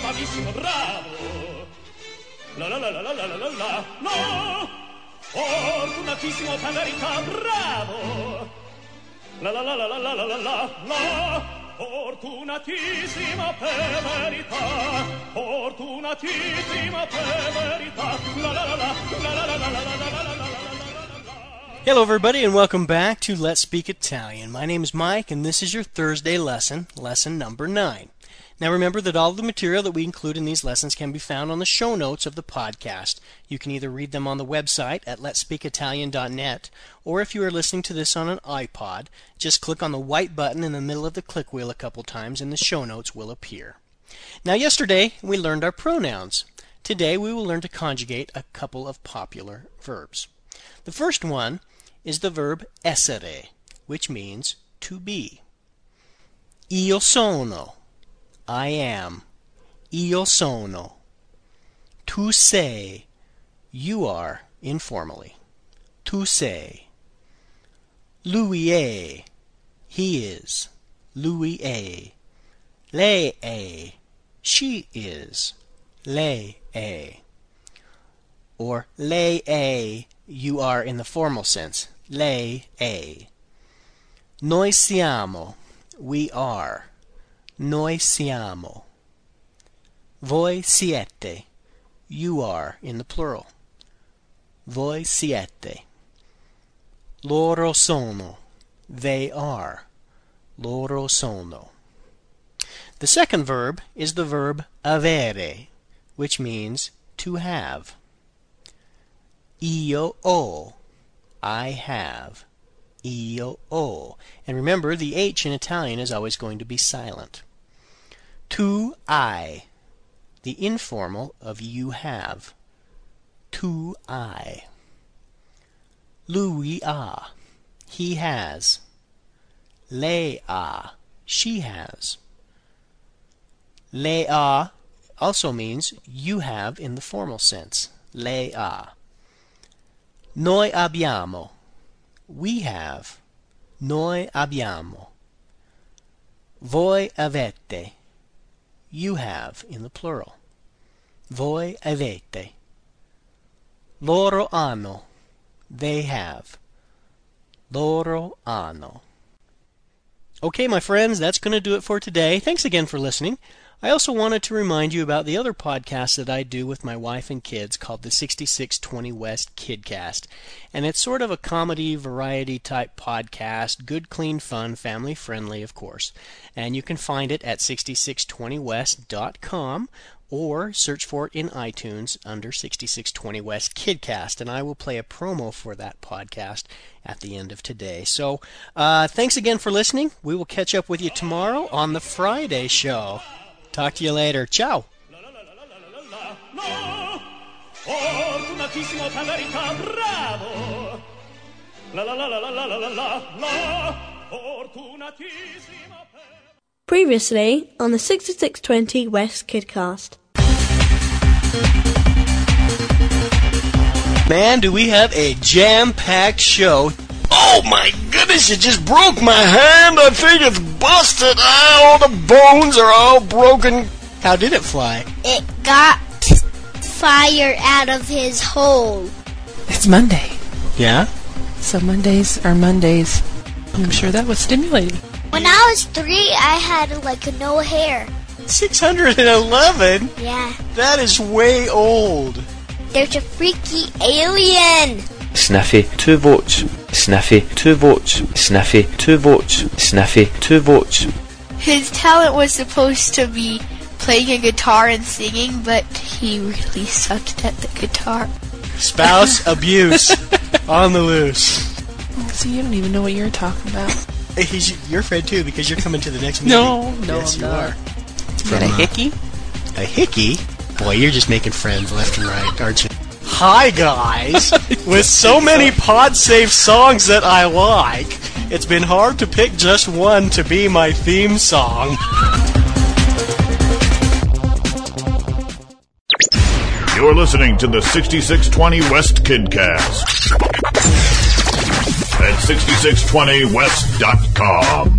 bravissimo, bravo. La la la la la la la la no! Fortunatissimo bravo! La la la la la la la la la Fortunatissima per verità per verità la la la la la la la la la la la la Hello, everybody, and welcome back to Let's Speak Italian. My name is Mike, and this is your Thursday lesson, lesson number nine. Now, remember that all the material that we include in these lessons can be found on the show notes of the podcast. You can either read them on the website at letspeakitalian.net, or if you are listening to this on an iPod, just click on the white button in the middle of the click wheel a couple times, and the show notes will appear. Now, yesterday we learned our pronouns. Today we will learn to conjugate a couple of popular verbs. The first one is the verb essere, which means to be. Io sono. I am. Io sono. Tu sei. You are, informally. Tu sei. Lui è. He is. Lui è. Lei è. She is. Lei è. Or lei è. You are in the formal sense. Lei è. Noi siamo. We are. Noi siamo. Voi siete. You are in the plural. Voi siete. Loro sono. They are. Loro sono. The second verb is the verb avere, which means to have. Io ho. I have. Io ho. And remember, the H in Italian is always going to be silent. Tu hai, The informal of you have. Tu hai. Lui ha. He has. Lei ha. She has. Lei ha also means you have in the formal sense. Lei ha. Noi abbiamo. We have. Noi abbiamo. Voi avete. You have in the plural. Voi avete. Loro hanno. They have. Loro hanno. Okay, my friends, that's going to do it for today. Thanks again for listening. I also wanted to remind you about the other podcast that I do with my wife and kids called the 6620 West Kidcast. And it's sort of a comedy variety type podcast, good, clean fun, family friendly, of course. And you can find it at 6620west.com or search for it in iTunes under 6620 West Kidcast, and I will play a promo for that podcast at the end of today. So, uh, thanks again for listening. We will catch up with you tomorrow on the Friday show. Talk to you later. Ciao. Fortunatissimo bravo! La la la la la la la la la Fortunatissimo. Previously on the 6620 West Kidcast. Man, do we have a jam packed show. Oh my goodness, you just broke my hand. I think it's busted. Ah, all the bones are all broken. How did it fly? It got fire out of his hole. It's Monday, Yeah? so Mondays are Mondays. I'm sure that was stimulating. When I was three, I had like no hair. 611? Yeah. That is way old. There's a freaky alien. Sniffy, two votes. Sniffy, two votes. Sniffy, two votes. Sniffy, two votes. His talent was supposed to be playing a guitar and singing, but he really sucked at the guitar. Spouse abuse on the loose. So you don't even know what you're talking about. Hey, he's your friend too because you're coming to the next meeting. No, no, yes, I'm you not. are. You got a From, uh, hickey? A hickey? Boy, you're just making friends left and right, aren't you? Hi, guys! With so many pod safe songs that I like, it's been hard to pick just one to be my theme song. You're listening to the 6620 West Kidcast at 6620west.com.